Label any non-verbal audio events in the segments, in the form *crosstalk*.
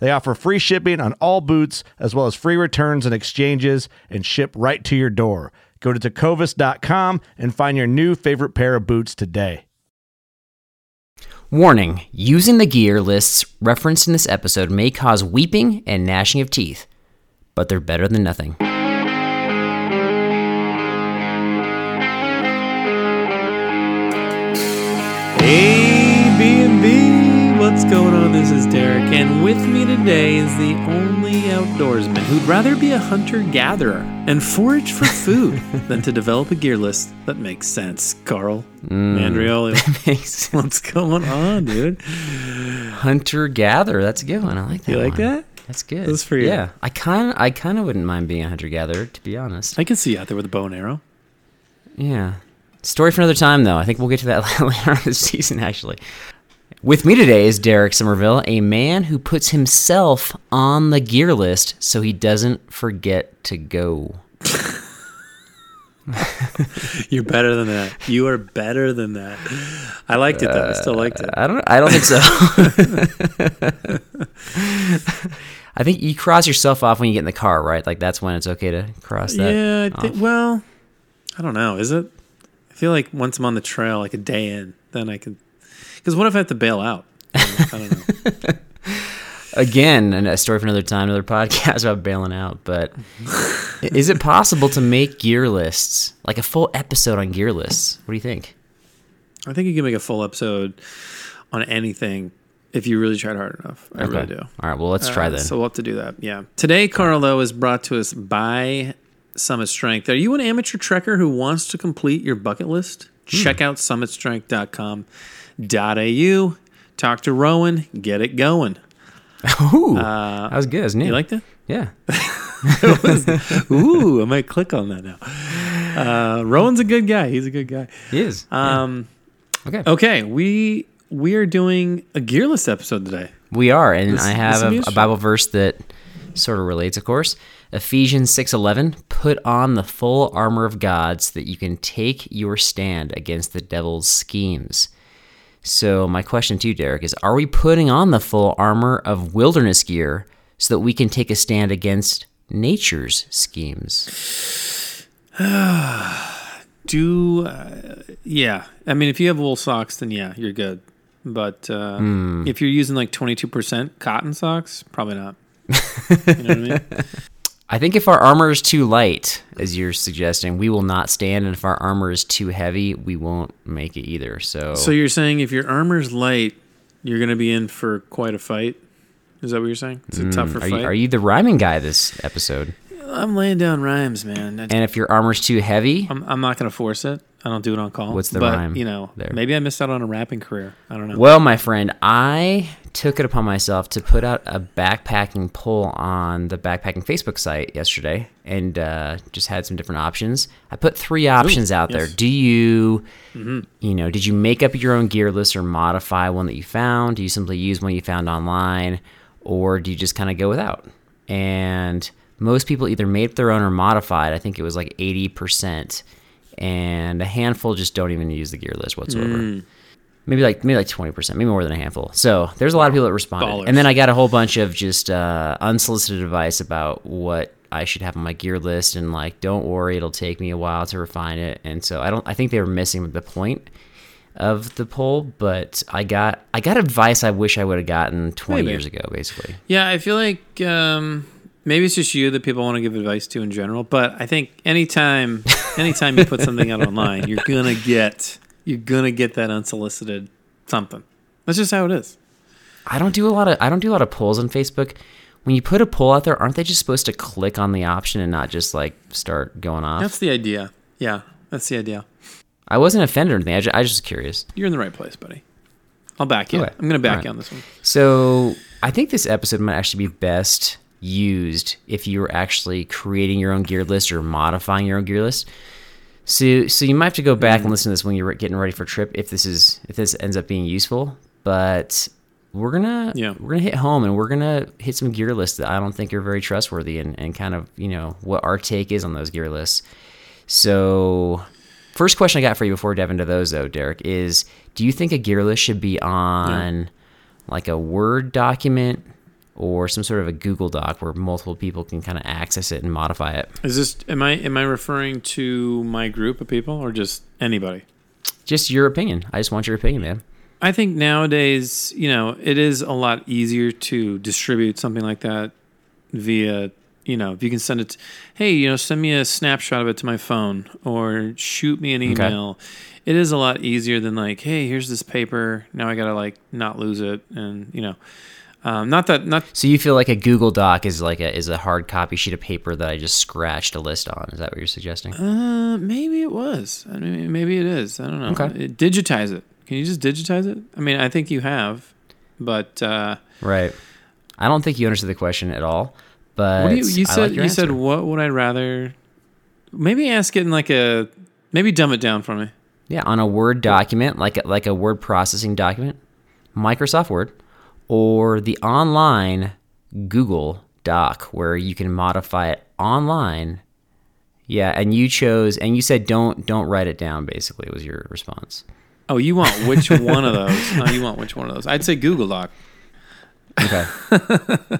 They offer free shipping on all boots, as well as free returns and exchanges, and ship right to your door. Go to tecovas.com and find your new favorite pair of boots today. Warning using the gear lists referenced in this episode may cause weeping and gnashing of teeth, but they're better than nothing. What's going on? This is Derek, and with me today is the only outdoorsman who'd rather be a hunter-gatherer and forage for food *laughs* than to develop a gear list that makes sense. Carl mm. Mandrioli, *laughs* Makes what's going on, dude? Hunter gatherer, that's a good one. I like that. You like one. that? That's good. That's for you. Yeah, I kind of, I kind of wouldn't mind being a hunter gatherer, to be honest. I can see you out there with a bow and arrow. Yeah. Story for another time, though. I think we'll get to that *laughs* later on this season, actually. With me today is Derek Somerville, a man who puts himself on the gear list so he doesn't forget to go. *laughs* You're better than that. You are better than that. I liked it though. I still liked it. Uh, I don't. I don't think so. *laughs* I think you cross yourself off when you get in the car, right? Like that's when it's okay to cross that. yeah, I think. Well, I don't know. Is it? I feel like once I'm on the trail, like a day in, then I can. Because what if I have to bail out? I don't know. *laughs* Again, a story for another time, another podcast about bailing out. But *laughs* is it possible to make gear lists, like a full episode on gear lists? What do you think? I think you can make a full episode on anything if you really tried hard enough. I really do. All right. Well, let's try Uh, then. So we'll have to do that. Yeah. Today, Carlo is brought to us by Summit Strength. Are you an amateur trekker who wants to complete your bucket list? Hmm. Check out summitstrength.com.au. Talk to Rowan. Get it going. Ooh, that was good, isn't it? You like that? Yeah. *laughs* Ooh, I might click on that now. Uh, Rowan's a good guy. He's a good guy. He is. Yeah. Um, okay. okay, we we are doing a gear list episode today. We are, and This- I have a, a. Bible verse that sort of relates, of course. Ephesians six eleven. Put on the full armor of God so that you can take your stand against the devil's schemes. So my question to you, Derek, is: Are we putting on the full armor of wilderness gear so that we can take a stand against nature's schemes? *sighs* Do uh, yeah. I mean, if you have wool socks, then yeah, you're good. But uh, Hmm. if you're using like 22% cotton socks, probably not. *laughs* you know what I mean? I think if our armor is too light, as you're suggesting, we will not stand, and if our armor is too heavy, we won't make it either. So, So you're saying if your armor's light, you're going to be in for quite a fight? Is that what you're saying? It's a tougher Hmm. are fight. you, are you the rhyming guy this episode? I'm laying down rhymes, man. And if your armor's too heavy, I'm, I'm not going to force it. I don't do it on call. What's the but, rhyme You know, there? maybe I missed out on a rapping career. I don't know. well, my friend, I took it upon myself to put out a backpacking poll on the backpacking Facebook site yesterday, and uh, just had some different options. I put three options out there. yes. Mm-hmm. Do you, you know, did you make up your own gear list or modify one that you found? Do you simply use one you found online, or do you just kind of go without? And most people either made their own or modified. I think it was like 80%. And a handful just don't even use the gear list whatsoever. Maybe like maybe like 20%, maybe more than a handful. So there's a lot of people that responded. Ballers. And then I got a whole bunch of just uh, unsolicited advice about what I should have on my gear list and like don't worry, it'll take me a while to refine it. And so I don't I think they were missing the point of the poll, but I got I got advice I wish I would have gotten 20 Maybe. years ago basically. Yeah, I feel like um, maybe it's just you that people want to give advice to in general. But I think anytime, anytime you put something out online, you're gonna get you're gonna get that unsolicited something. That's just how it is. I don't do a lot of I don't do a lot of polls on Facebook. When you put a poll out there, aren't they just supposed to click on the option and not just like start going off? That's the idea. Yeah, that's the idea. I wasn't offended or anything. I just, I was just curious. You're in the right place, buddy. I'll back you. Okay. I'm gonna back Alright. you on this one. So I think this episode might actually be best used if you were actually creating your own gear list or modifying your own gear list. So so you might have to go back and mm. listen to this when you're getting ready for a trip if this is if this ends up being useful. But we're gonna Yeah. we're gonna hit home and we're gonna hit some gear lists that I don't think are very trustworthy and, and kind of you know what our take is on those gear lists. So first question I got for you before we dive into those though, Derek, is do you think a gear list should be on like a Word document or some sort of a Google Doc where multiple people can kind of access it and modify it? Is this am I am I referring to my group of people or just anybody? Just your opinion. I just want your opinion, man. I think nowadays, you know, it is a lot easier to distribute something like that via, you know, if you can send it, hey, you know, send me a snapshot of it to my phone or shoot me an Okay. email. It is a lot easier than like, hey, here's this paper. Now I got to like not lose it. And, you know, um, not that, not, So you feel like a Google Doc is like a is a hard copy sheet of paper that I just scratched a list on. Is that what you're suggesting? uh, maybe it was. I mean, maybe it is. I don't know. Okay. It- digitize it. Can you just digitize it? I mean, I think you have, but, uh, Right. I don't think you understood the question at all. But What do you, you said? like you said what would I rather? Maybe ask it in like a maybe dumb it down for me. Yeah, on a Word document, like a, like a word processing document, Microsoft Word, or the online Google Doc where you can modify it online. Yeah, and you chose and you said don't don't write it down. Basically, was your response. Oh, you want which one of those? *laughs* Oh, you want which one of those? I'd say Google Doc. Okay. *laughs*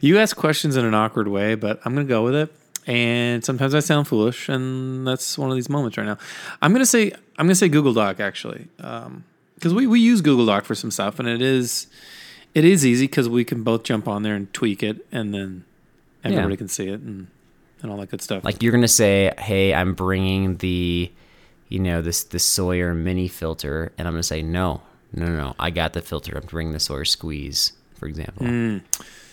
You ask questions in an awkward way, but I'm gonna go with it. And sometimes I sound foolish, and that's one of these moments right now. I'm gonna say I'm gonna say Google Doc actually, um, because we we use Google Doc for some stuff, and it is it is easy because we can both jump on there and tweak it, and then everybody can see it and and all that good stuff. like you're gonna say, "Hey, I'm bringing the, you know, this the Sawyer mini filter," and I'm gonna say, "No, no, no, no, I got the filter. I'm bringing the Sawyer squeeze, for example." Hmm.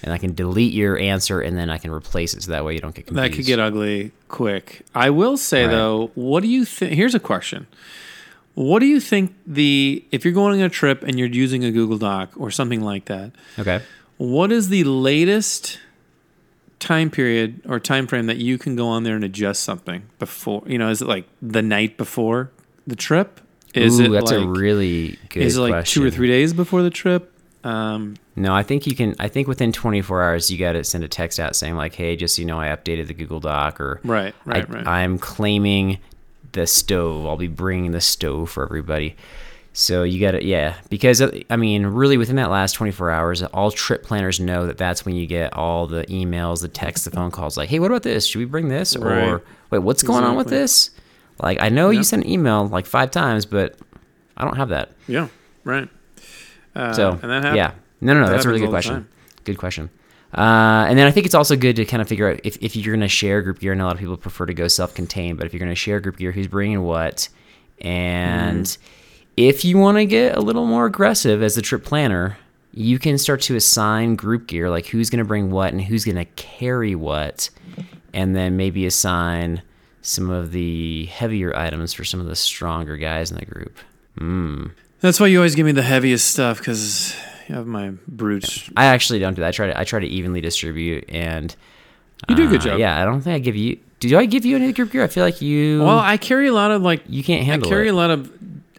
And I can delete your answer, and then I can replace it, so that way you don't get confused. That could get ugly quick. I will say Right. though, what do you think? Here's a question. What do you think the if you're going on a trip and you're using a Google Doc or something like that? okay. What is the latest time period or time frame that you can go on there and adjust something before? You know, is it like the night before the trip? Is Ooh, it that's like a really good is it like question. two or three days before the trip? Um, No, I think you can. I think within 24 hours, you got to send a text out saying like, "Hey, just so you know, I updated the Google Doc," or right, right, I, right. I'm claiming the stove. I'll be bringing the stove for everybody. So you got to, yeah, because uh, I mean, really within that last 24 hours, all trip planners know that that's when you get all the emails, the texts, the phone calls, like, hey, what about this? Should we bring this? Or wait, what's going on with this? Like, I know Yeah. you sent an email like five times, but I don't have that. yeah, right. Uh, So and that happens. yeah, no, no, no, that that's a really good question. Good question. Uh, and then I think it's also good to kind of figure out if, if you're going to share group gear. And a lot of people prefer to go self-contained, but if you're going to share group gear, who's bringing what, and Mm-hmm. if you want to get a little more aggressive as a trip planner, you can start to assign group gear, like who's going to bring what and who's going to carry what, and then maybe assign some of the heavier items for some of the stronger guys in the group. Mm. That's why you always give me the heaviest stuff because you have my brutes. I actually don't do that. I try to I try to evenly distribute, and You do a good uh, job. Yeah, I don't think I give you. Do I give you any group gear? I feel like you. Well, I carry a lot of like you can't handle. I carry it. a lot of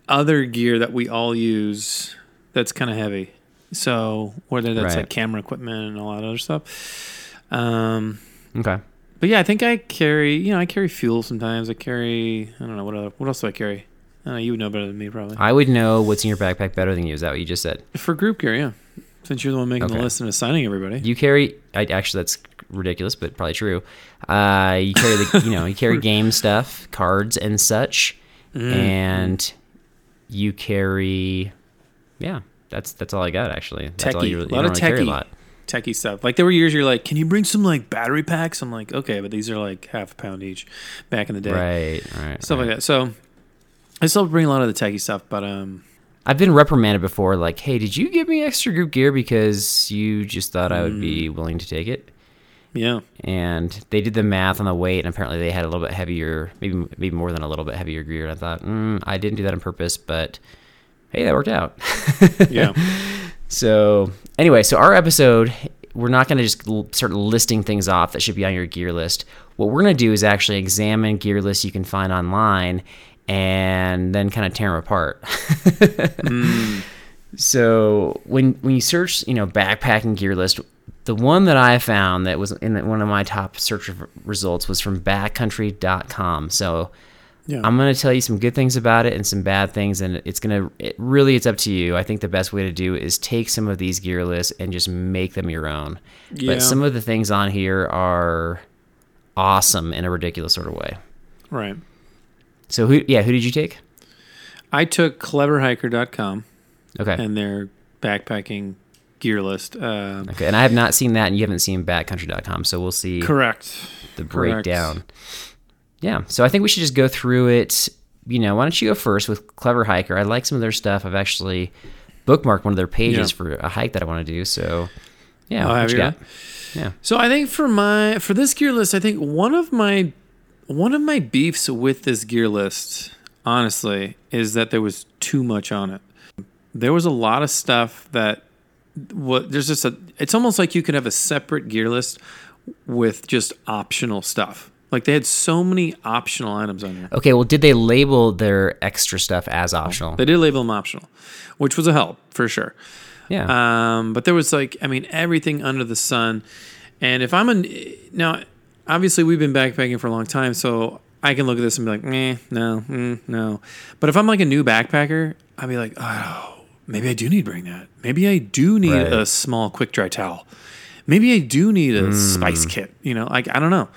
other gear that we all use that's kind of heavy. So whether that's Right. like camera equipment and all that other stuff. Um, Okay. But yeah, I think I carry. You know, I carry fuel sometimes. I carry. I don't know what. Other, what else do I carry? I you would know better than me probably. I would know what's in your backpack better than you. Is that what you just said? For group gear, yeah. Since you're the one making Okay. the list and assigning everybody. You carry. I actually that's ridiculous, but probably true. Uh, you carry the. you know, you carry *laughs* game stuff, cards and such, Mm. and you carry. Yeah, that's that's all I got actually. That's all you, really- A you lot don't of really carry a techie. lot. techie stuff. Like there were years you're like, can you bring some like battery packs? I'm like, okay, but these are like half a pound each back in the day. Right. Right. Stuff right. like that. So I still bring a lot of the techie stuff, but um I've been reprimanded before, like, "Hey, did you give me extra group gear because you just thought I would be Mm. willing to take it?" yeah. And they did the math on the weight, and apparently they had a little bit heavier, maybe maybe more than a little bit heavier gear. And I thought, mm, I didn't do that on purpose, but hey, that worked out. *laughs* Yeah. So anyway, so our episode, we're not going to just l- start listing things off that should be on your gear list. What we're going to do is actually examine gear lists you can find online and then kind of tear them apart. *laughs* Mm. So when when you search, you know, backpacking gear list, the one that I found that was in one of my top search results was from backcountry.com. So Yeah. I'm going to tell you some good things about it and some bad things, and it's going to it really it's up to you. I think the best way to do is take some of these gear lists and just make them your own. Yeah. But some of the things on here are awesome in a ridiculous sort of way. right. So who yeah, who did you take? I took cleverhiker.com Okay. and their backpacking gear list. Um okay. And I have not seen that and you haven't seen backcountry.com, so we'll see correct. the breakdown. Correct. Yeah. So I think we should just go through it. You know, why don't you go first with Clever Hiker? I like some of their stuff. I've actually bookmarked one of their pages Yeah. for a hike that I want to do. So yeah, what have you? got? Yeah. So I think for my for this gear list, I think one of my one of my beefs with this gear list, honestly, is that there was too much on it. There was a lot of stuff that what there's just a it's almost like you could have a separate gear list with just optional stuff. Like they had so many optional items on here. Okay. Well, did they label their extra stuff as optional? They did label them optional, which was a help for sure. Yeah. Um, but there was like, I mean, everything under the sun. And if I'm a now, obviously we've been backpacking for a long time, so I can look at this and be like, eh, no, mm, no. But if I'm like a new backpacker, I'd be like, oh, maybe I do need to bring that. Maybe I do need Right. a small quick dry towel. Maybe I do need a Hmm. spice kit. You know, like I don't know.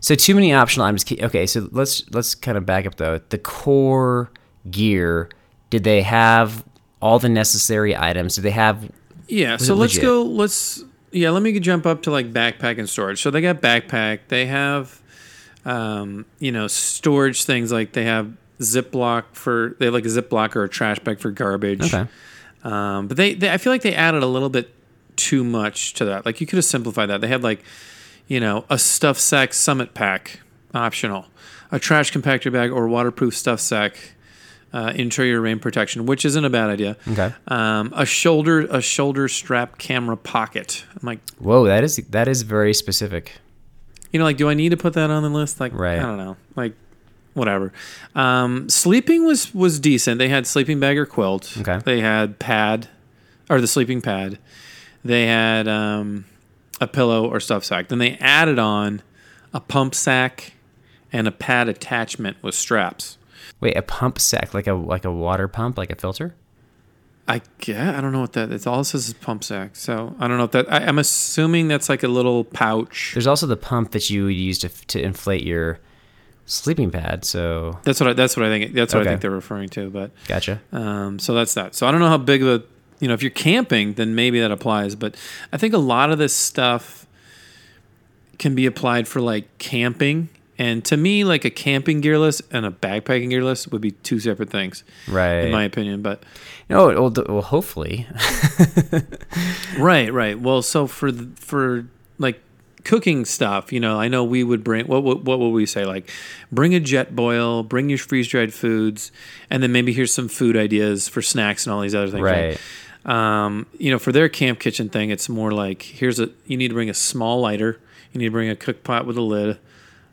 So too many optional items. Okay, so let's let's kind of back up though. The core gear. Did they have all the necessary items? Did they have? Yeah, so let's legit? go. Let's yeah, let me jump up to like backpack and storage. So they got backpack. They have, um, you know, storage things like they have Ziploc for they have like a Ziploc or a trash bag for garbage. Okay. Um, but they, they, I feel like they added a little bit too much to that. Like you could have simplified that. They had like, you know, a stuff sack summit pack optional, a trash compactor bag or waterproof stuff sack, uh, interior rain protection, which isn't a bad idea. Okay. Um, a shoulder a shoulder strap camera pocket. I'm like, Whoa, that is that is very specific. you know, like, do I need to put that on the list? Like, Right. I don't know, like, whatever. Um, sleeping was was decent. They had sleeping bag or quilt. Okay. They had pad, or the sleeping pad. They had um, a pillow or stuff sack. Then they added on a pump sack and a pad attachment with straps. Wait, a pump sack, like a like a water pump, like a filter? I get. I don't know what that. It's all it says is pump sack. So I don't know if that. I, I'm assuming that's like a little pouch. There's also the pump that you would use to to inflate your sleeping pad. So That's what I, that's what I think. That's what Okay. I think they're referring to. But gotcha. um, so that's that. So I don't know how big of a you know if you're camping, then maybe that applies. But I think a lot of this stuff can be applied for like camping. And to me, like a camping gear list and a backpacking gear list would be two separate things, Right. in my opinion. But no, well, well, hopefully. *laughs* Right, right. Well, so for the, for like cooking stuff, you know, I know we would bring what what what would we say like bring a Jetboil, bring your freeze dried foods, and then maybe here's some food ideas for snacks and all these other things. right. Um, you know, for their camp kitchen thing, it's more like here's a you need to bring a small lighter, you need to bring a cook pot with a lid.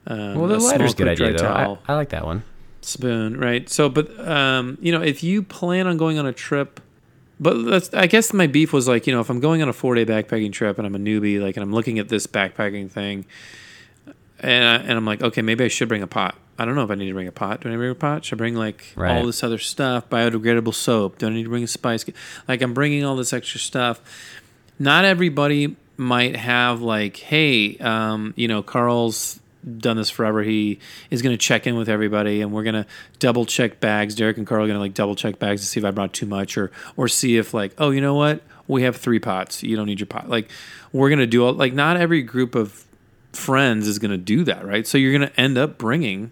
Um, Well, the lighter's a good idea though. I, towel I like that one. spoon, right? So, but um, you know, if you plan on going on a trip, but that's I guess my beef was like, you know, if I'm going on a four day backpacking trip and I'm a newbie, like, and I'm looking at this backpacking thing, and I, and I'm like, okay, maybe I should bring a pot. I don't know if I need to bring a pot. Do I bring a pot? Should I bring like Right. all this other stuff? Biodegradable soap. Do I need to bring a spice? Like I'm bringing all this extra stuff. Not everybody might have like, hey, um, you know, Carl's done this forever. He is going to check in with everybody, and we're going to double check bags. Derek and Carl are going to like double check bags to see if I brought too much, or or see if like, oh, you know what, we have three pots. You don't need your pot. Like we're going to do all like not every group of friends is going to do that, right? So you're going to end up bringing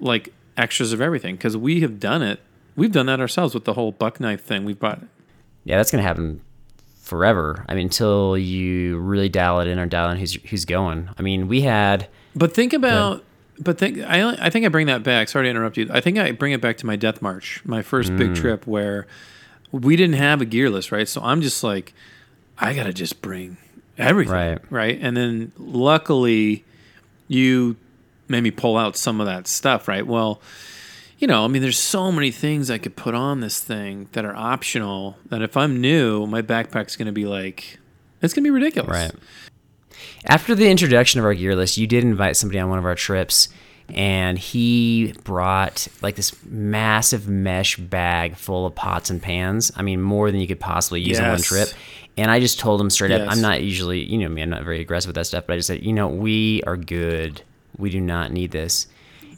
like extras of everything because we have done it. We've done that ourselves with the whole buck knife thing. We've brought Yeah, that's gonna happen forever. I mean, until you really dial it in or dial in who's who's going. I mean, we had But think about, but think I I think I bring that back. Sorry to interrupt you. I think I bring it back to my death march, my first Mm. big trip where we didn't have a gear list, right? So I'm just like, I gotta just bring everything, Right. right? And then luckily, you made me pull out some of that stuff, right? Well. You know, I mean, there's so many things I could put on this thing that are optional. That if I'm new, my backpack's going to be like, it's going to be ridiculous. Right. After the introduction of our gear list, you did invite somebody on one of our trips, and he brought like this massive mesh bag full of pots and pans. I mean, more than you could possibly use in one trip. And I just told him straight up, I'm not usually, you know me, I'm not very aggressive with that stuff, but I just said, you know, we are good. We do not need this.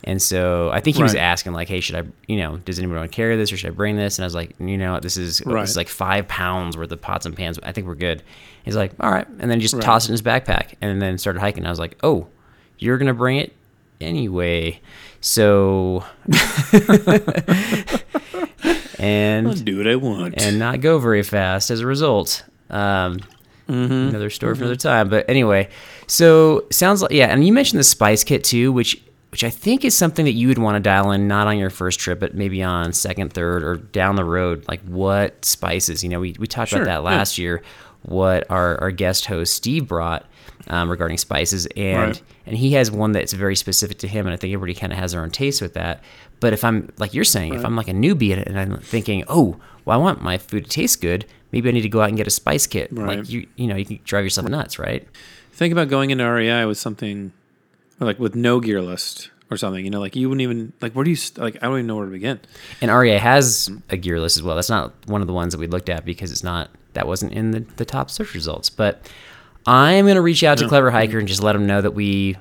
And so I think he was asking, like, hey, should I, you know, does anyone want to carry this or should I bring this? And I was like, you know, this is Right. this is like five pounds worth of pots and pans. I think we're good. He's like, all right, and then he just Right. tossed it in his backpack, and then started hiking. I was like, oh, you're gonna bring it anyway. So, *laughs* I'll and do what I want. and not go very fast as a result. Um, Another story for another time. But anyway, so sounds like yeah. And you mentioned the spice kit too, which which I think is something that you would want to dial in, not on your first trip, but maybe on second, third, or down the road. Like what spices? You know, we we talked Sure, about that yeah. last year. What our our guest host Steve brought um, regarding spices, and Right. and he has one that's very specific to him, and I think everybody kind of has their own taste with that. But if I'm like you're saying, if I'm like a newbie and I'm thinking, oh, well, I want my food to taste good, maybe I need to go out and get a spice kit. Right. Like you, you know, you can drive yourself nuts, right? Think about going into REI with something, or like with no gear list or something. You know, like you wouldn't even like. Where do you st- like? I don't even know where to begin. And REI has a gear list as well. That's not one of the ones that we looked at because it's not that wasn't in the, the top search results. But I'm gonna reach out to Clever Hiker and just let them know that we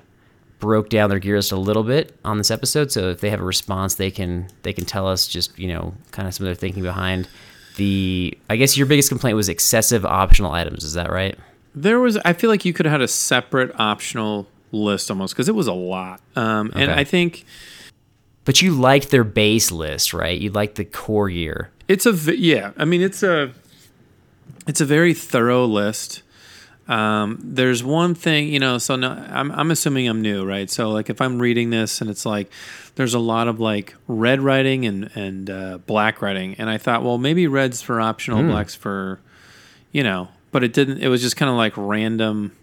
broke down their gear list a little bit on this episode. So if they have a response, they can they can tell us just you know kind of some of their thinking behind the. I guess your biggest complaint was excessive optional items. Is that right? There was. I feel like you could have had a separate optional list almost because it was a lot. Um, and I think But you liked their base list, right? You liked the core year. it's a v- yeah. I mean, it's a it's a very thorough list. Um, there's one thing, you know. So now I'm I'm assuming I'm new, right? So like if I'm reading this and it's like there's a lot of like red writing and and uh, black writing, and I thought, well, maybe red's for optional, blacks for, you know. But it didn't. It was just kind of like random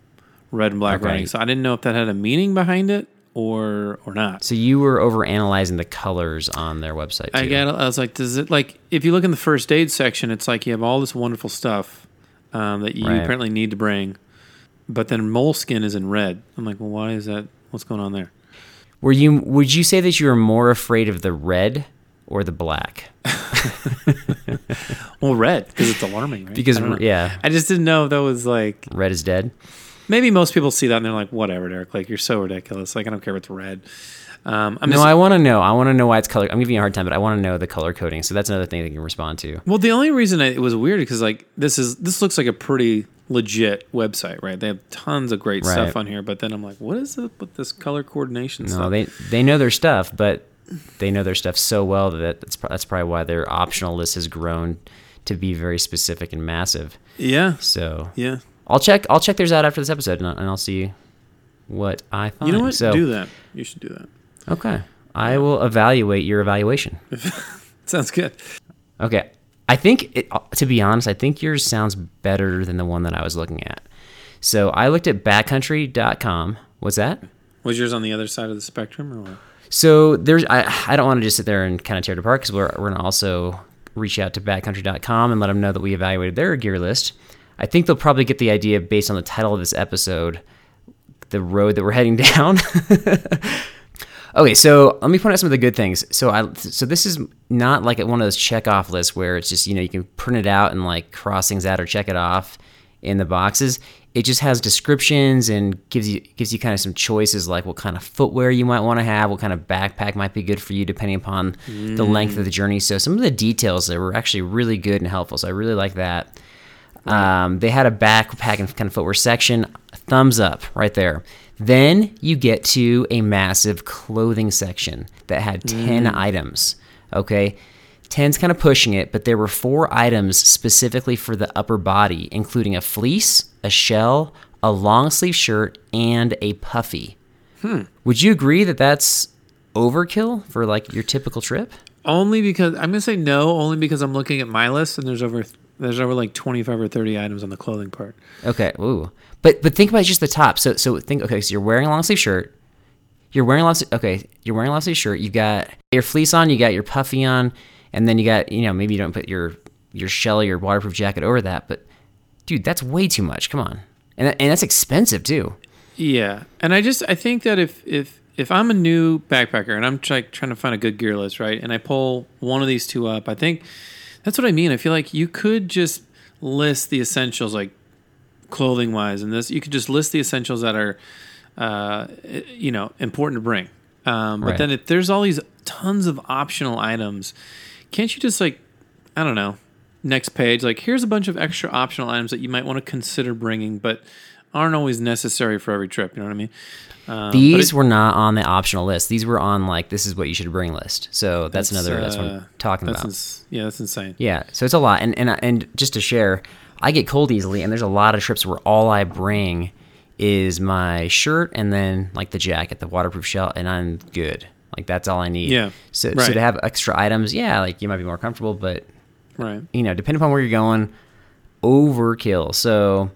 red and black Okay. writing. So I didn't know if that had a meaning behind it or or not. So you were over analyzing the colors on their website. Too. I got. I was like, does it like if you look in the first aid section, it's like you have all this wonderful stuff um, that you Right. apparently need to bring, but then moleskin is in red. I'm like, well, why is that? What's going on there? Were you? Would you say that you were more afraid of the red or the black? *laughs* *laughs* Well, red because it's alarming, right? Because I yeah, I just didn't know if that was like red is dead. Maybe most people see that and they're like, whatever, Derek. Like you're so ridiculous. Like I don't care if it's red. Um, I'm No, just, I want to know. I want to know why it's color. I'm giving you a hard time, but I want to know the color coding. So that's another thing that you can respond to. Well, the only reason it was weird because like this is this looks like a pretty legit website, right? They have tons of great Right. stuff on here, but then I'm like, what is it with this color coordination No, stuff? they they know their stuff, but they know their stuff so well that that's that's probably why their optional list has grown to be very specific and massive. yeah, So yeah. I'll check I'll check theirs out after this episode, and I'll, and I'll see what I find. You know what? So do that. You should do that. okay, I will evaluate your evaluation. *laughs* Sounds good. Okay. I think, it, to be honest, I think yours sounds better than the one that I was looking at. So I looked at backcountry.com. What's that? Was yours on the other side of the spectrum, or what? So there's, I, I don't want to just sit there and kind of tear it apart because we're, we're going to also reach out to backcountry.com and let them know that we evaluated their gear list. I think they'll probably get the idea based on the title of this episode the road that we're heading *laughs* down. okay, so let me point out some of the good things. So I so this is not like one of those check off lists where it's just you know you can print it out and like cross things out or check it off in the boxes. It just has descriptions and gives you gives you kind of some choices like what kind of footwear you might want to have, what kind of backpack might be good for you depending upon the length of the mm. journey. So some of the details that were actually really good and helpful. So I really like that. Um, they had a backpack and kind of footwear section. Thumbs up right there. Then you get to a massive clothing section that had 10 items. Okay. 10's kind of pushing it, but there were four items specifically for the upper body, including a fleece, a shell, a long sleeve shirt, and a puffy. Would you agree that that's overkill for like your typical trip? Only because I'm gonna say no. Only because I'm looking at my list and there's over there's over like 25 or 30 items on the clothing part. Okay. Ooh. But but think about just the top. So so think. Okay. So you're wearing a long sleeve shirt. You're wearing a long. sleeve- Okay. You're wearing a long sleeve shirt. You got your fleece on. You got your puffy on, and then you got you know maybe you don't put your your shell or your waterproof jacket over that. But dude, that's way too much. Come on. And and that's expensive too. Yeah, and I just I think that if if if I'm a new backpacker and I'm try, trying to find a good gear list, right, and I pull one of these two up, I think that's what I mean. I feel like you could just list the essentials, like clothing wise, and this you could just list the essentials that are, uh, you know, important to bring. Um, but Right. then if there's all these tons of optional items, can't you just like, I don't know, next page, like here's a bunch of extra optional items that you might want to consider bringing, but aren't always necessary for every trip. You know what I mean? Um, These it- were not on the optional list. These were on like this is what you should bring list. So that's, another. That's what uh, I'm talking that's about. ins- yeah, that's insane. Yeah, so it's a lot, and and and just to share, I get cold easily, and there's a lot of trips where all I bring is my shirt and then like the jacket, the waterproof shell, and I'm good. Like that's all I need. Yeah, So so to have extra items, yeah, like you might be more comfortable, but Right. you know, depending upon where you're going, overkill. So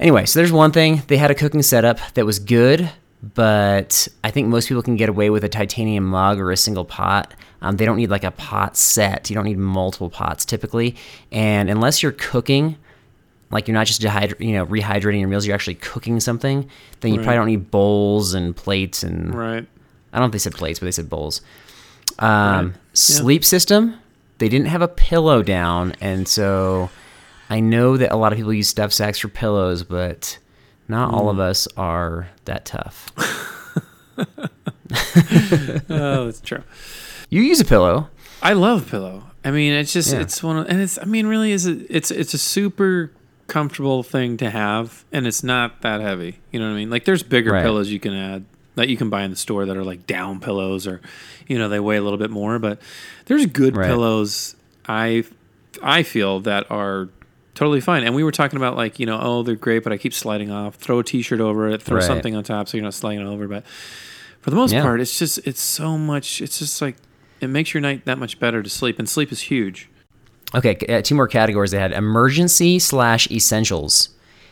anyway, so there's one thing. They had a cooking setup that was good, but I think most people can get away with a titanium mug or a single pot. Um, they don't need like a pot set. You don't need multiple pots typically, and unless you're cooking, like you're not just dehydra- you know rehydrating your meals, you're actually cooking something. Then you Right. probably don't need bowls and plates and Right. I don't know if they said plates, but they said bowls. Um, Right. Sleep system, they didn't have a pillow down, and so I know that a lot of people use stuff sacks for pillows, but not all of Hmm. us are that tough. *laughs* Oh, that's true. You use a pillow, I love pillow. I mean, it's just Yeah. it's one of and it's I mean, really is a, it's it's a super comfortable thing to have, and it's not that heavy. You know what I mean? Like there's bigger Right. pillows you can add that you can buy in the store that are like down pillows or you know they weigh a little bit more, but there's good Right. pillows. I I feel that are totally fine. And we were talking about like you know oh they're great, but I keep sliding off. Throw a t-shirt over it. Throw Right. something on top so you're not sliding it over. But for the most Yeah. part, it's just it's so much. It's just like it makes your night that much better to sleep, and sleep is huge. Okay, uh, two more categories. They had emergency slash essentials,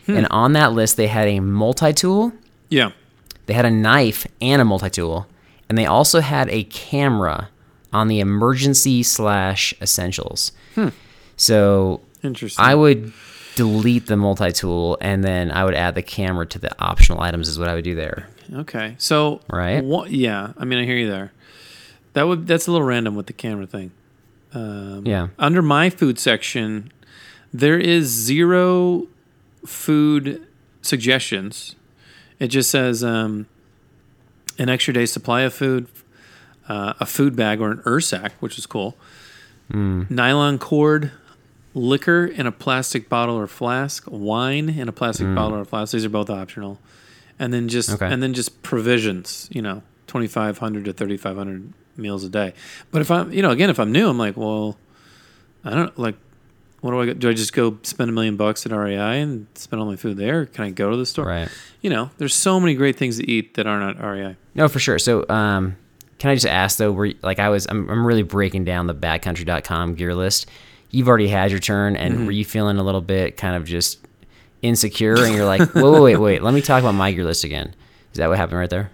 Hmm. and on that list they had a multi tool, Yeah, they had a knife and a multi tool, and they also had a camera on the emergency slash essentials. So interesting. I would delete the multi tool and then I would add the camera to the optional items. Is what I would do there. okay, so Right. What? Yeah, I mean I hear you there. That would that's a little random with the camera thing. Um, Yeah. Under my food section, there is zero food suggestions. It just says um, an extra day supply of food, uh, a food bag or an ursack, which is cool. Nylon cord, liquor in a plastic bottle or flask, wine in a plastic bottle or flask. These are both optional, and then just Okay. and then just provisions. You know, twenty five hundred to thirty five hundred meals a day. But if I'm, you know, again, if I'm new, I'm like, well, I don't like. What do I do? I just go spend a million bucks at REI and spend all my food there? Can I go to the store? Right. You know, there's so many great things to eat that aren't at REI. No, for sure. So, um, can I just ask though? Were you- like I was, I'm, I'm really breaking down the backcountry.com gear list. You've already had your turn, and Mm-hmm. were you feeling a little bit kind of just insecure? And you're like, whoa, wait, wait, wait. Let me talk about my gear list again. Is that what happened right there?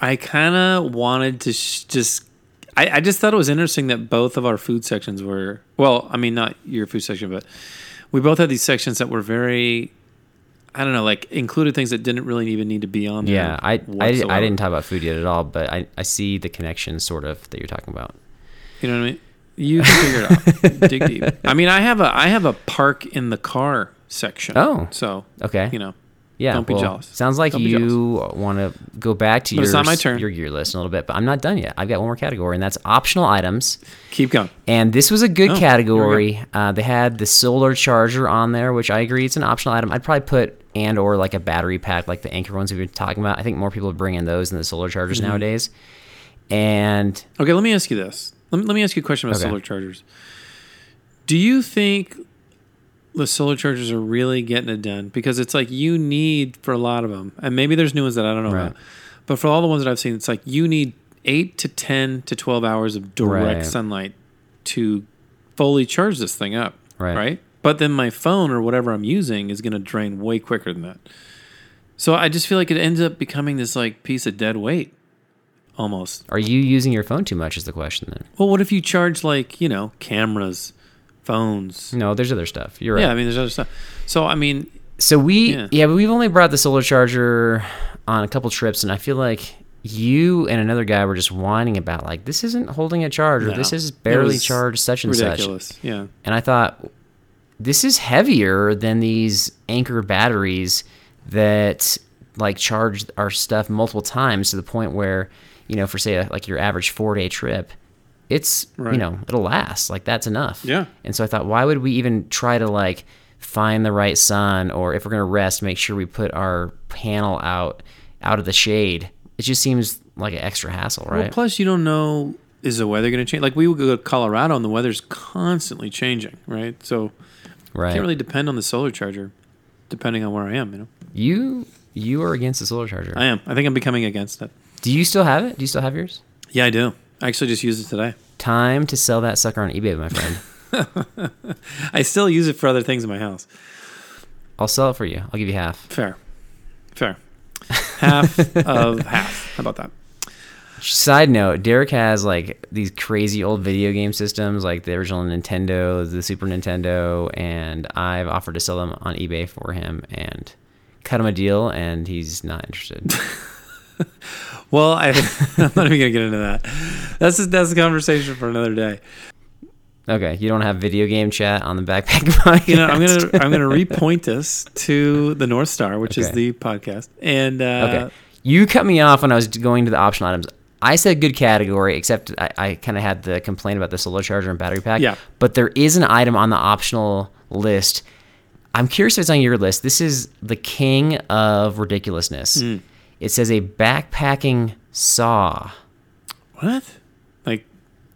I kind of wanted to sh- just. I, I just thought it was interesting that both of our food sections were. Well, I mean, not your food section, but we both had these sections that were very. I don't know, like included things that didn't really even need to be on there. Yeah, I, I, I didn't talk about food yet at all, but I, I see the connection sort of that you're talking about. You know what I mean? You can figure it out. Dig deep. *laughs* I mean, I have a I have a park in the car section. Oh. so Okay. you know, Yeah. Don't be well, jealous. Sounds like Don't you want to go back to But your it's my turn. your gear list in a little bit, but I'm not done yet. I've got one more category, and that's optional items. keep going. And this was a good Oh, category. Uh, they had the solar charger on there, which I agree it's an optional item. I'd probably put and or like a battery pack, like the Anker ones we've been talking about. I think more people are bringing those than the solar chargers Mm-hmm. nowadays. And Okay, let me ask you this. Let me, let me ask you a question about Okay. solar chargers. Do you think the solar chargers are really getting it done? Because it's like you need for a lot of them, and maybe there's new ones that I don't know Right. about. But for all the ones that I've seen, it's like you need eight to ten to twelve hours of direct Right. sunlight to fully charge this thing up. Right. Right. But then my phone or whatever I'm using is going to drain way quicker than that. So I just feel like it ends up becoming this like piece of dead weight, almost. are you using your phone too much? Is the question then? Well, what if you charge like you know cameras, phones? No, there's other stuff. You're right. Yeah, I mean there's other stuff. So I mean, So we Yeah. yeah. but we've only brought the solar charger on a couple trips, and I feel like you and another guy were just whining about like this isn't holding a charge or No. this is barely charged such and such. ridiculous. Yeah, And I thought this is heavier than these Anker batteries that like charge our stuff multiple times to the point where you know for say a, like your average four day trip it's you know it'll last like that's enough Yeah. and so i thought why would we even try to like find the right sun or if we're going to rest make sure we put our panel out out of the shade it just seems like an extra hassle Well, right plus you don't know is the weather going to change. Like we would go to Colorado and the weather's constantly changing, right? So right can't really depend on the solar charger, depending on where I am. You know, you you are against the solar charger I am. I think I'm becoming against it. Do you still have it do you still have yours Yeah, I do. I actually just used it today. Time to sell that sucker on eBay, my friend. *laughs* I still use it for other things in my house. I'll sell it for you. I'll give you half. Fair, fair. Half *laughs* of half. How about that? Side note: Derek has like these crazy old video game systems, like the original Nintendo, the Super Nintendo, and I've offered to sell them on eBay for him and cut him a deal, and he's not interested. *laughs* Well, I, *laughs* I'm not even gonna get into that. That's a, that's a conversation for another day. okay, you don't have video game chat on the backpack *laughs* podcast. You know, I'm gonna I'm gonna repoint this to the North Star, which is the podcast, and uh, Okay. You cut me off when I was going to the optional items. I said good category, except I, I kind of had the complaint about the solar charger and battery pack. Yeah. But there is an item on the optional list. I'm curious if it's on your list. This is the king of ridiculousness. Hmm. It says a backpacking saw. what? Like,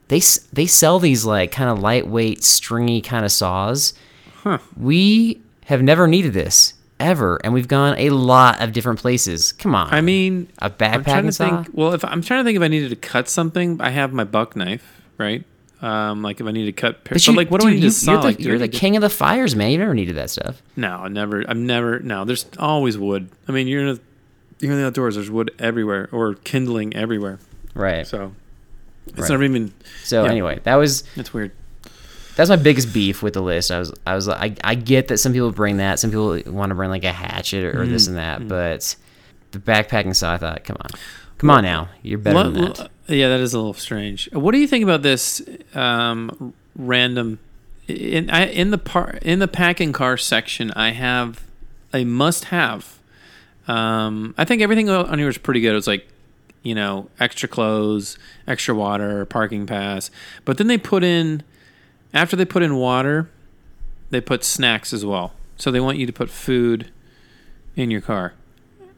They they sell these like kind of lightweight, stringy kind of saws. Huh. We have never needed this ever, and we've gone a lot of different places. Come on. I mean, a I'm trying backpacking to saw. think. Well, if I'm trying to think if I needed to cut something, I have my buck knife, right? Um, like if I need to cut, but, But you, like, what do I need you, to saw? You're the, Like, you're the king of the fires, man. You never needed that stuff. No, I never. I've never. No, there's always wood. I mean, you're in the you're in the outdoors. There's wood everywhere, or kindling everywhere. Right. So, So it's Right. never even. yeah. anyway, that was That's weird. that's my biggest beef with the list. I was I was like, I, I get that some people bring that, some people want to bring like a hatchet or, this Mm-hmm. and that, but the backpacking saw, I thought, come on, come on now, you're better What- than that. yeah, that is a little strange. What do you think about this um, random in I, in the par in the packing car section? I have a must-have. Um, I think everything on here was pretty good. It was like you know, extra clothes, extra water, parking pass. But then they put in after they put in water, they put snacks as well. So they want you to put food in your car.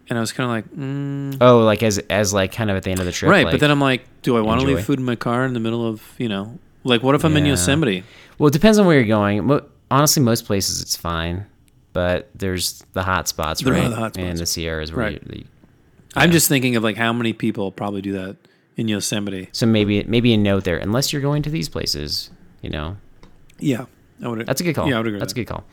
And I was kind of like, mm, Oh, like as as like kind of at the end of the trip, right. like- but then I'm like, do I want to leave food in my car in the middle of, you know, like what if I'm in Yosemite? well, it depends on where you're going. Mo- honestly, most places it's fine, but there's the hot spots, There right? the hot And the Sierras, where Right. you, you- I'm just thinking of like how many people probably do that in Yosemite. so maybe maybe a note there, unless you're going to these places, you know. Yeah, I would. That's a good call. Yeah, I would agree. That's with a good call.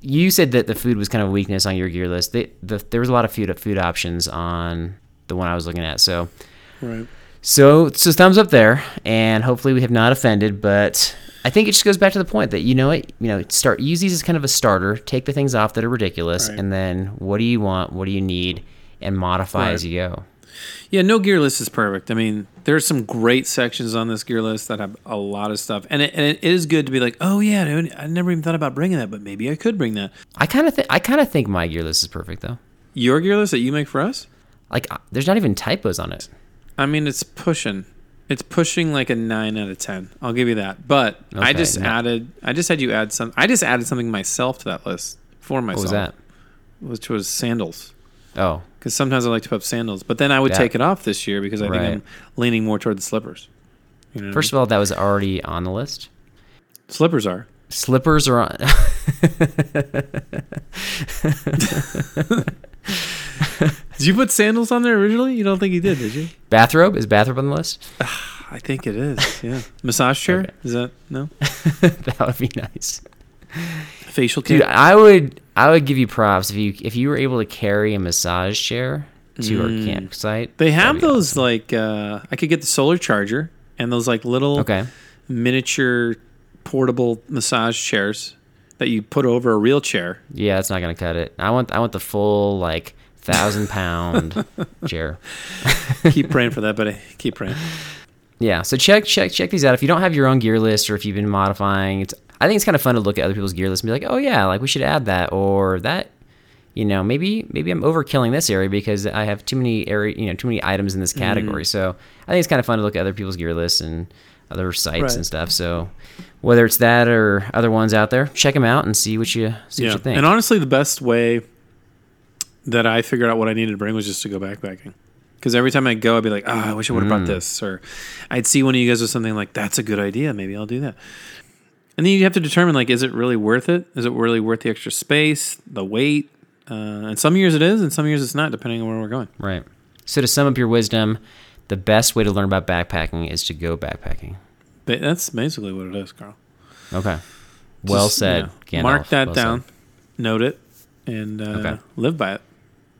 You said that the food was kind of a weakness on your gear list. They, the, there was a lot of food food options on the one I was looking at. So that. Right. so so thumbs up there, and hopefully we have not offended. But I think it just goes back to the point that you know what, you know, start use these as kind of a starter. Take the things off that are ridiculous, Right. and then what do you want? What do you need? And modify as you go. Yeah, no gear list is perfect. I mean, there's some great sections on this gear list that have a lot of stuff, and it, and it is good to be like, oh yeah, dude, I never even thought about bringing that, but maybe I could bring that. I kind of think I kind of think my gear list is perfect though. Your gear list that you make for us? Like, uh, there's not even typos on it. I mean, it's pushing. It's pushing like a nine out of ten. I'll give you that. But I just no. added. I just had you add some. I just added something myself to that list for myself. What was that? Which was sandals. Oh, Because sometimes I like to put up sandals, but then I would take it off this year because I Right. think I'm leaning more toward the slippers. You know what I first of all, that was already on the list. slippers are. Slippers are on. *laughs* *laughs* Did you put sandals on there originally? You don't think you did, did you? *laughs* bathrobe is bathrobe on the list? *sighs* I think it is. Yeah. Massage chair? Okay. Is that no? *laughs* that would be nice. Facial Dude. I would I would give you props if you if you were able to carry a massage chair to our campsite. They have those like uh I could get the solar charger and those like little Okay. miniature portable massage chairs that you put over a real chair. Yeah, that's not gonna cut it. I want I want the full like thousand pound *laughs* chair. Keep praying for that, buddy. Keep praying. Yeah, so check check check these out. If you don't have your own gear list or if you've been modifying, it's I think it's kind of fun to look at other people's gear list and be like, oh yeah, like we should add that or that. You know, maybe maybe I'm overkilling this area because I have too many area, you know, too many items in this mm. category. So I think it's kind of fun to look at other people's gear lists and other sites Right. and stuff. So whether it's that or other ones out there, check them out and see what you see what you think. And honestly, the best way that I figured out what I needed to bring was just to go backpacking. Because every time I go, I'd be like, oh, I wish I would have Mm. brought this. Or I'd see one of you guys with something like, that's a good idea. Maybe I'll do that. And then you have to determine, like, is it really worth it? Is it really worth the extra space, the weight? Uh, and some years it is, and some years it's not, depending on where we're going. Right. So to sum up your wisdom, the best way to learn about backpacking is to go backpacking. But that's basically what it is, Carl. Okay. Well Just, said. you know, mark that Well said. down, note it, and uh, Okay. live by it.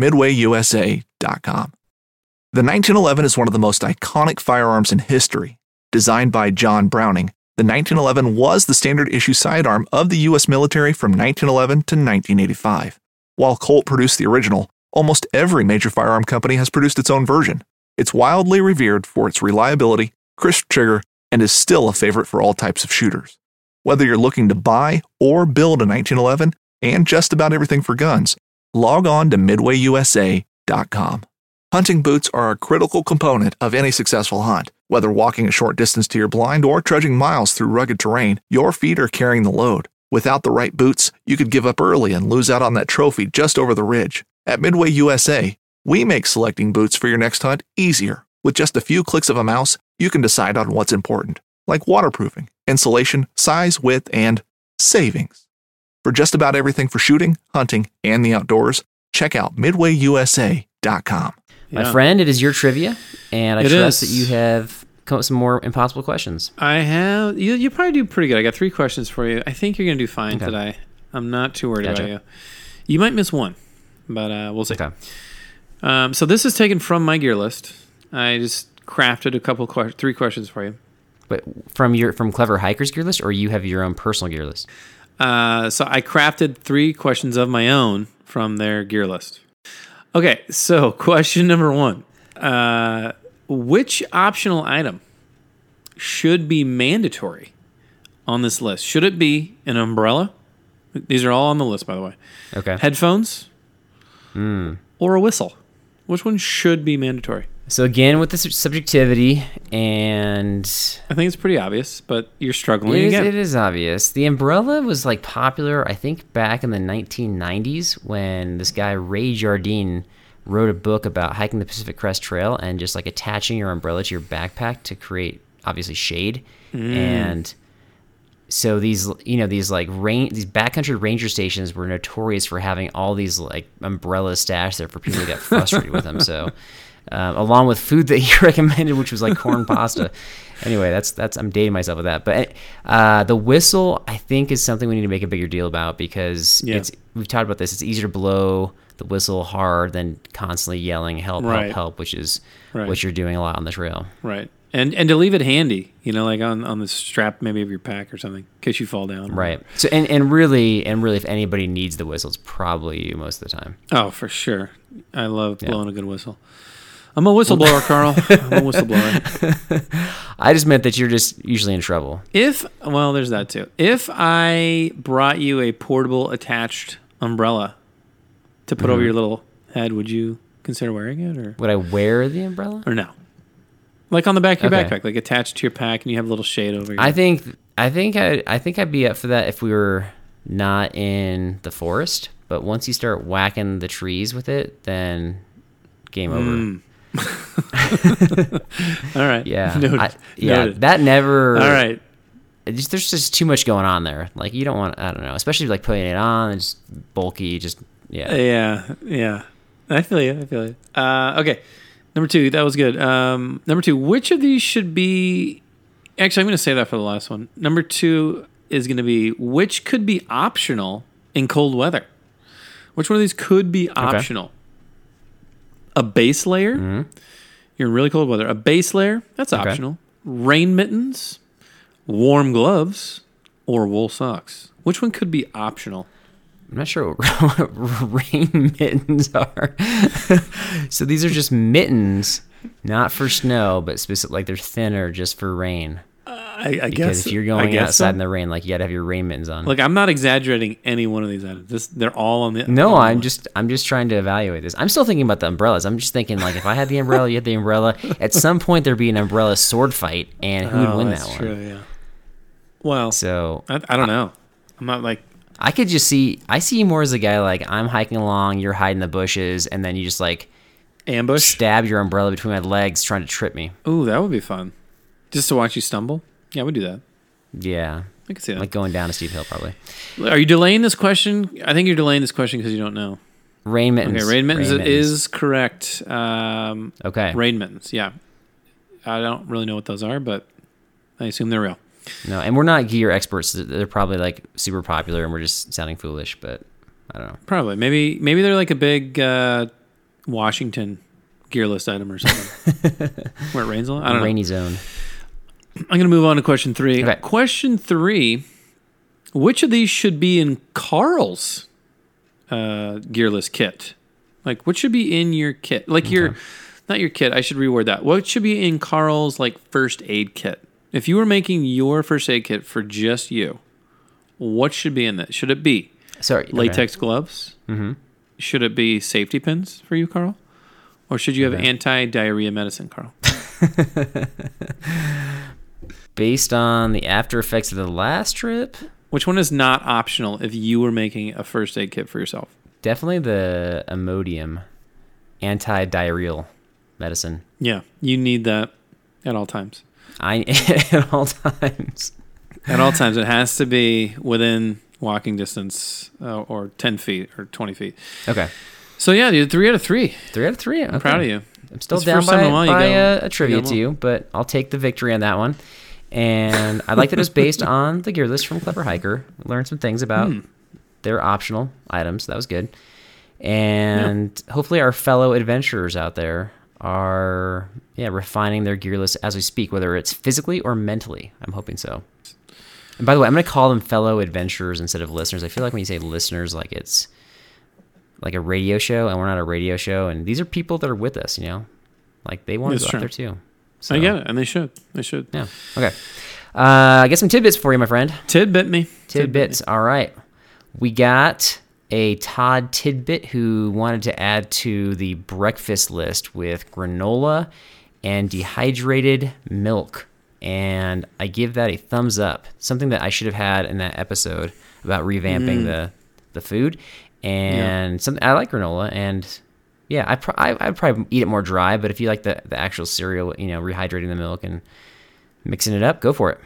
MidwayUSA.com. The 1911 is one of the most iconic firearms in history. Designed by John Browning, the 1911 was the standard issue sidearm of the U.S. military from 1911 to 1985. While Colt produced the original, almost every major firearm company has produced its own version. It's wildly revered for its reliability, crisp trigger, and is still a favorite for all types of shooters. Whether you're looking to buy or build a 1911 and just about everything for guns, log on to midwayusa.com. Hunting boots are a critical component of any successful hunt. Whether walking a short distance to your blind or trudging miles through rugged terrain, your feet are carrying the load. Without the right boots, you could give up early and lose out on that trophy just over the ridge. At Midway USA, we make selecting boots for your next hunt easier. With just a few clicks of a mouse, you can decide on what's important, like waterproofing, insulation, size, width, and savings. For just about everything for shooting, hunting, and the outdoors, check out midwayusa.com. My Yeah. friend, it is your trivia, and I It trust is. that you have come up with some more impossible questions. I have you. You probably do pretty good. I got three questions for you. I think you're gonna do fine Okay. today. I'm not too worried Gotcha. about you. You might miss one, but uh, we'll see. Okay. Um, so this is taken from my gear list. I just crafted a couple, que- three questions for you. But from your from Clever Hikers gear list, or you have your own personal gear list? Uh, so I crafted three questions of my own from their gear list. Okay, so *laughs* question number one: uh, Which optional item should be mandatory on this list? Should it be an umbrella? These are all on the list, by the way. Okay. Headphones or a whistle? Which one should be mandatory? So again, with the subjectivity, and I think it's pretty obvious, but you're struggling it is, again. it is obvious. The umbrella was like popular, I think, back in the 1990s when this guy Ray Jardine wrote a book about hiking the Pacific Crest Trail and just like attaching your umbrella to your backpack to create obviously shade. Mm. And so these you know these like rain these backcountry ranger stations were notorious for having all these like umbrellas stashed there for people to get *laughs* frustrated with them. So. Um, along with food that he *laughs* recommended, which was like corn pasta. Anyway, that's that's I'm dating myself with that. But uh, the whistle, I think, is something we need to make a bigger deal about because Yeah. it's we've talked about this. It's easier to blow the whistle hard than constantly yelling "help, Right. help, help," which is Right. what you're doing a lot on the trail. Right. And and to leave it handy, you know, like on, on the strap maybe of your pack or something, in case you fall down. Right. So and, and really and really if anybody needs the whistle, it's probably you most of the time. Oh, for sure. I love blowing a good whistle. I'm a whistleblower, Carl. I'm a whistleblower. *laughs* I just meant that you're just usually in trouble. If well, there's that too. If I brought you a portable attached umbrella to put over your little head, would you consider wearing it or Would I wear the umbrella? or no? Like on the back of your Okay. backpack, like attached to your pack, and you have a little shade over your. I think I think I I think I'd be up for that if we were not in the forest. But once you start whacking the trees with it, then game over. Mm. *laughs* All right. Yeah, *laughs* Noted. I- yeah. Noted. That never. All right. just, there's just too much going on there. Like you don't want. I don't know. Especially like putting it on. It's bulky. Just yeah. Yeah, yeah. I feel you. I feel you. Uh, okay, number two. That was good. Um, number two. Which of these should be? Actually, I'm going to say that for the last one. Number two is going to be which could be optional in cold weather. Which one of these could be optional? A base layer. Mm-hmm. You're in really cold weather. A base layer. That's Okay. optional. Rain mittens, warm gloves, or wool socks. Which one could be optional? I'm not sure what *laughs* rain mittens are. *laughs* so these are just mittens, not for snow, but specific like they're thinner just for rain. I, I Because guess if you're going outside so. in the rain, like you gotta have your rain mittens on. Like I'm not exaggerating any one of these items. This they're all on the no, I'm just I'm just trying to evaluate this. I'm still thinking about the umbrellas. I'm just thinking like if I had the umbrella, you had the umbrella. *laughs* At some point there'd be an umbrella sword fight, and who would Oh, win that's that true, one? yeah. Well, So I, I don't know. I'm not like I could just see I see you more as a guy like I'm hiking along, you're hiding in the bushes, and then you just like ambush. stab your umbrella between my legs trying to trip me. Ooh, that would be fun. Just to watch you stumble. Yeah, we do that. Yeah. I can see that. Like going down a steep hill, probably. Are you delaying this question? I think you're delaying this question because you don't know. Rain mittens. Okay, rain mittens Rain is correct. Um, Okay. rain mittens. Yeah, I don't really know what those are, but I assume they're real. No, and we're not gear experts. They're probably like super popular, and we're just sounding foolish. But I don't know. Probably. Maybe maybe they're like a big uh, Washington gear list item or something. *laughs* Where it rains a lot. I don't know. Rainy zone. I'm going to move on to question three. Okay. Question three Which of these should be in Carl's uh, gearless kit? Like, what should be in your kit? Like, your, not your kit, I should reword that. What should be in Carl's, like, first aid kit? If you were making your first aid kit for just you, what should be in that? Should it be Sorry. okay. latex gloves? Mm-hmm. Should it be safety pins for you, Carl? Or should you have Okay. anti diarrhea medicine, Carl? *laughs* Based on the after effects of the last trip, Which one is not optional if you were making a first aid kit for yourself? definitely the Imodium anti-diarrheal medicine. Yeah, you need that at all times. I *laughs* at all times. At all times, it has to be within walking distance uh, or 10 feet or 20 feet. Okay. So, yeah, dude, three out of three. Three out of three. I'm proud of you. I'm still It's down by, a while by a, a trivia to you, but I'll take the victory on that one. And I like that it was based *laughs* on the gear list from Clever Hiker. Learned some things about Hmm. their optional items. That was good. And hopefully, our fellow adventurers out there are yeah refining their gear list as we speak, whether it's physically or mentally. I'm hoping so. And by the way, I'm going to call them fellow adventurers instead of listeners. I feel like when you say listeners, like it's like a radio show, and we're not a radio show. And these are people that are with us, you know, like they want to go true. out there too. I get it, and they should. They should. Yeah. Okay. Uh, I get some tidbits for you, my friend. Tidbit me. Tidbits. All right. We got a Todd tidbit who wanted to add to the breakfast list with granola and dehydrated milk. And I give that a thumbs up. Something that I should have had in that episode about revamping the the food. And something I like granola and yeah, I pro- I I'd probably eat it more dry, but if you like the the actual cereal, you know, rehydrating the milk and mixing it up, go for it.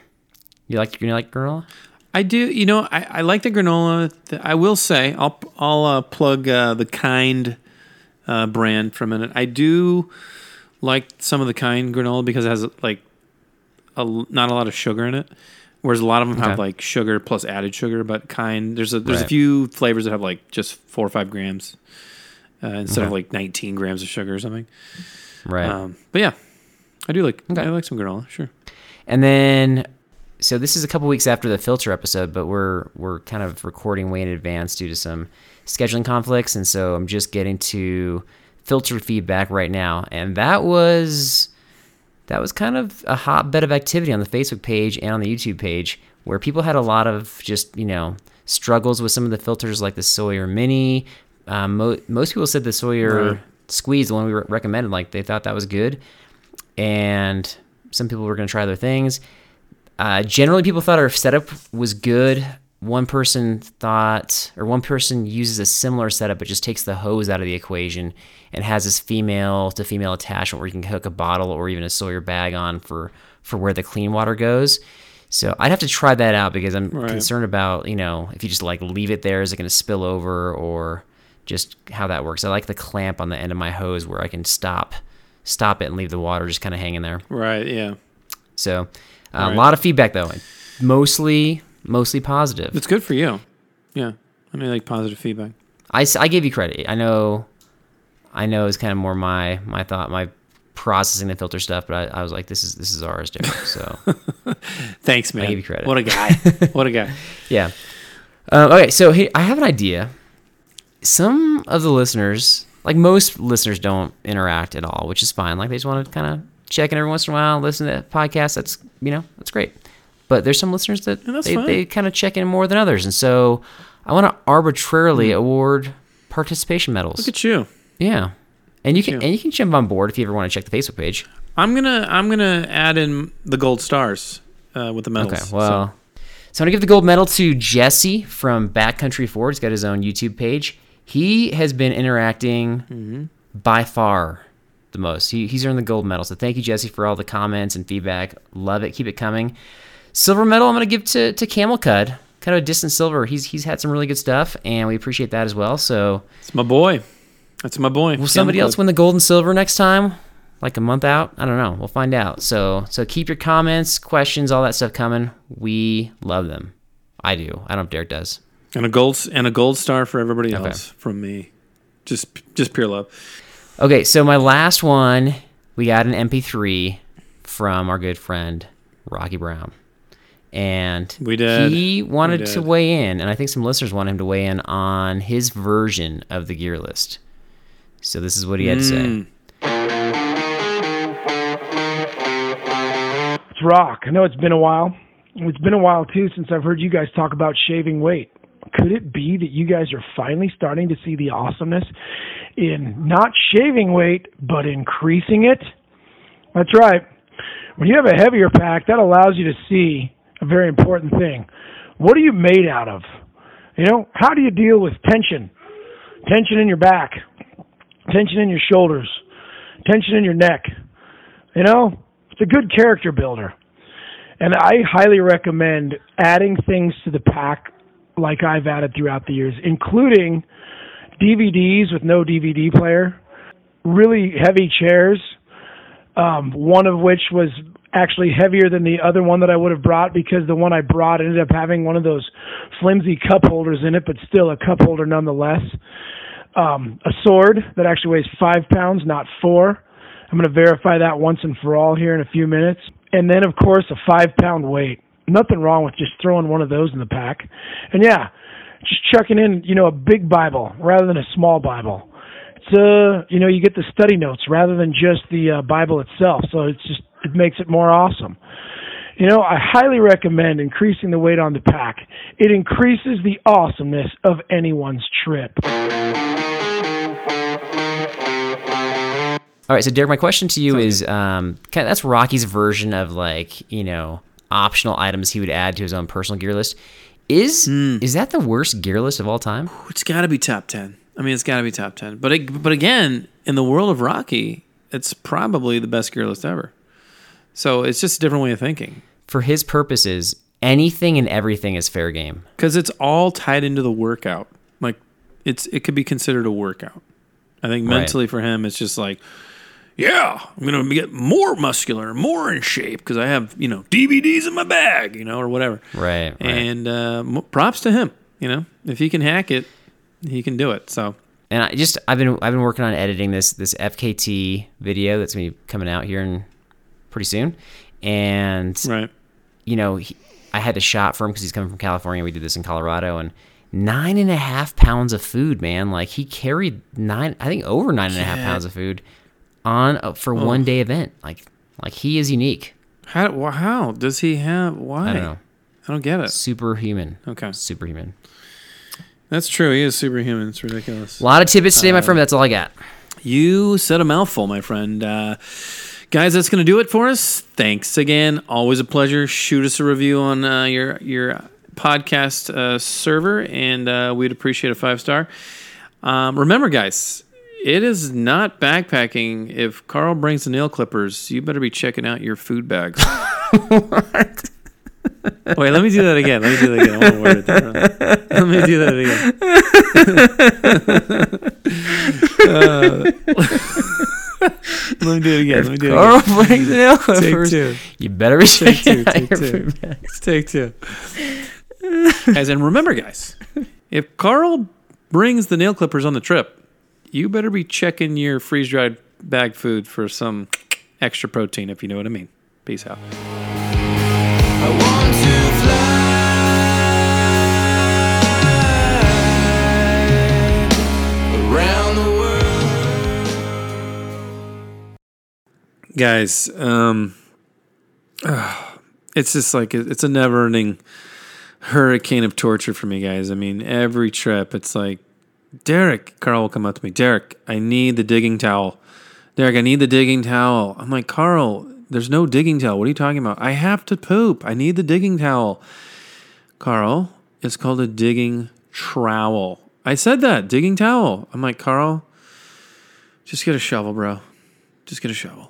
You like you like granola? I do. You know, I, I like the granola. I will say, I'll I'll uh, plug uh, the Kind uh, brand for a minute. I do like some of the Kind granola because it has like a, not a lot of sugar in it, whereas a lot of them have Okay. like sugar plus added sugar. But Kind, there's a there's a few flavors that have like just four or five grams uh, instead of like 19 grams of sugar or something. Right. Um, but yeah, I do like Okay. I like some granola. Sure. And then, so this is a couple weeks after the filter episode, but we're we're kind of recording way in advance due to some scheduling conflicts, and so I'm just getting to filter feedback right now, and that was that was kind of a hotbed of activity on the Facebook page and on the YouTube page, where people had a lot of just you know struggles with some of the filters, like the Sawyer Mini. Um, mo- most people said the Sawyer Right. Squeeze, the one we re- recommended, like they thought that was good and some people were going to try other things. Uh, generally, people thought our setup was good. One person thought, or one person uses a similar setup, but just takes the hose out of the equation and has this female to female attachment where you can hook a bottle or even a Sawyer bag on for for where the clean water goes. So I'd have to try that out because I'm Right. concerned about you know if you just like leave it there, is it going to spill over or just how that works. I like the clamp on the end of my hose where I can stop stop it and leave the water just kind of hanging there. Right. Yeah. So uh, Right. a lot of feedback though, mostly mostly positive. It's good for you. Yeah. I mean, like positive feedback. I, I gave you credit. I know I know it's kind of more my my thought my processing the filter stuff, but I, I was like this is this is ours, Derek. So *laughs* Thanks, man. I give you credit. What a guy. *laughs* what a guy. yeah. Uh, okay, so hey, I have an idea. Some of the listeners, like most listeners, don't interact at all, which is fine. Like they just want to kind of check in every once in a while, listen to podcasts. That's you know that's great. But there's some listeners that they, fine. they kind of check in more than others, and so I want to arbitrarily award participation medals. Look at you. yeah, and you can you. and you can jump on board if you ever want to check the Facebook page. I'm gonna I'm gonna add in the gold stars uh, with the medals. Okay, well, so, I'm gonna give the gold medal to Jesse from Backcountry Ford. He's got his own YouTube page. He has been interacting Mm-hmm. by far the most. He, he's earned the gold medal. So thank you, Jesse, for all the comments and feedback. Love it. Keep it coming. Silver medal, I'm gonna give to to Camel Cud. Kind of a distant silver. He's he's had some really good stuff, and we appreciate that as well. So it's my boy. That's my boy. Will somebody else win the gold and silver next time? Like a month out? I don't know. We'll find out. So so keep your comments, questions, all that stuff coming. We love them. I do. I don't know if Derek does. and a gold and a gold star for everybody Okay. else from me. Just just pure love. Okay, so my last one, we got an MP3 from our good friend Rocky Brown. And We did. he wanted We to weigh in, and I think some listeners want him to weigh in on his version of the gear list. So this is what he had to say. Mm. It's Rock. I know it's been a while. It's been a while too since I've heard you guys talk about shaving weight. Could it be that you guys are finally starting to see the awesomeness in not shaving weight, but increasing it? That's right. When you have a heavier pack, that allows you to see a very important thing. What are you made out of? You know, how do you deal with tension? Tension in your back, tension in your shoulders, tension in your neck. You know, it's a good character builder. And I highly recommend adding things to the pack like I've added throughout the years, including DVDs with no DVD player, really heavy chairs, um, one of which was actually heavier than the other one that I would have brought because the one I brought ended up having one of those flimsy cup holders in it, but still a cup holder nonetheless. Um, a sword that actually weighs five pounds, not four. I'm going to verify that once and for all here in a few minutes. And then, of course, a five pound weight. Nothing wrong with just throwing one of those in the pack. And yeah, just chucking in, you know, a big Bible rather than a small Bible. It's uh, you know, you get the study notes rather than just the uh, Bible itself. So it's just it makes it more awesome. You know, I highly recommend increasing the weight on the pack. It increases the awesomeness of anyone's trip. All right, so Derek, my question to you is, um, kind of, that's Rocky's version of like you know optional items he would add to his own personal gear list. Is Hmm. is that the worst gear list of all time? It's got to be top ten. I mean, it's got to be top ten. But it, but again, in the world of Rocky, it's probably the best gear list ever. So it's just a different way of thinking. For his purposes, anything and everything is fair game. because it's all tied into the workout. Like it's it could be considered a workout. I think Right. mentally for him, it's just like, yeah, I'm gonna get more muscular, more in shape because I have you know DVDs in my bag, you know, or whatever. Right. right. And uh, props to him. You know, if he can hack it, he can do it. So and I just I've been I've been working on editing this this FKT video that's gonna be coming out here in pretty soon, and right, you know he, I had to shop for him because he's coming from California. We did this in Colorado, and nine and a half pounds of food, man. Like he carried nine, I think over nine and a half Yeah. pounds of food on uh, for one day event. Like like he is unique. how how does he have? Why? I don't know, I don't get it. superhuman. Okay, Superhuman. that's true. He is superhuman. It's ridiculous. A lot of tidbits today, my friend. That's all I got. You said a mouthful, my friend. Uh, guys, that's going to do it for us. Thanks again. Always a pleasure. Shoot us a review on uh, your your podcast uh, server, and uh, we'd appreciate a five star. Um, remember, guys, it is not backpacking. If Carl brings the nail clippers, you better be checking out your food bags. *laughs* what? Wait, let me do that again. Let me do that again. I want to word it differently. Let me do that again. Uh, *laughs* *laughs* *laughs* let me do it again. Let me do it again. Carl brings the nail Take clippers. two. You better be Take two. *laughs* Take two. Take two. guys, and remember, guys, if Carl brings the nail clippers on the trip, you better be checking your freeze dried bag food for some extra protein, if you know what I mean. Peace out. Guys, um, ah, *sighs* it's just like it's a never ending hurricane of torture for me, guys. I mean, every trip, it's like, Derek, Carl will come up to me, Derek, I need the digging towel. Derek, I need the digging towel. I'm like, Carl, there's no digging towel. What are you talking about? I have to poop. I need the digging towel. Carl, it's called a digging trowel. I said that, digging towel. I'm like, Carl, just get a shovel, bro. Just get a shovel.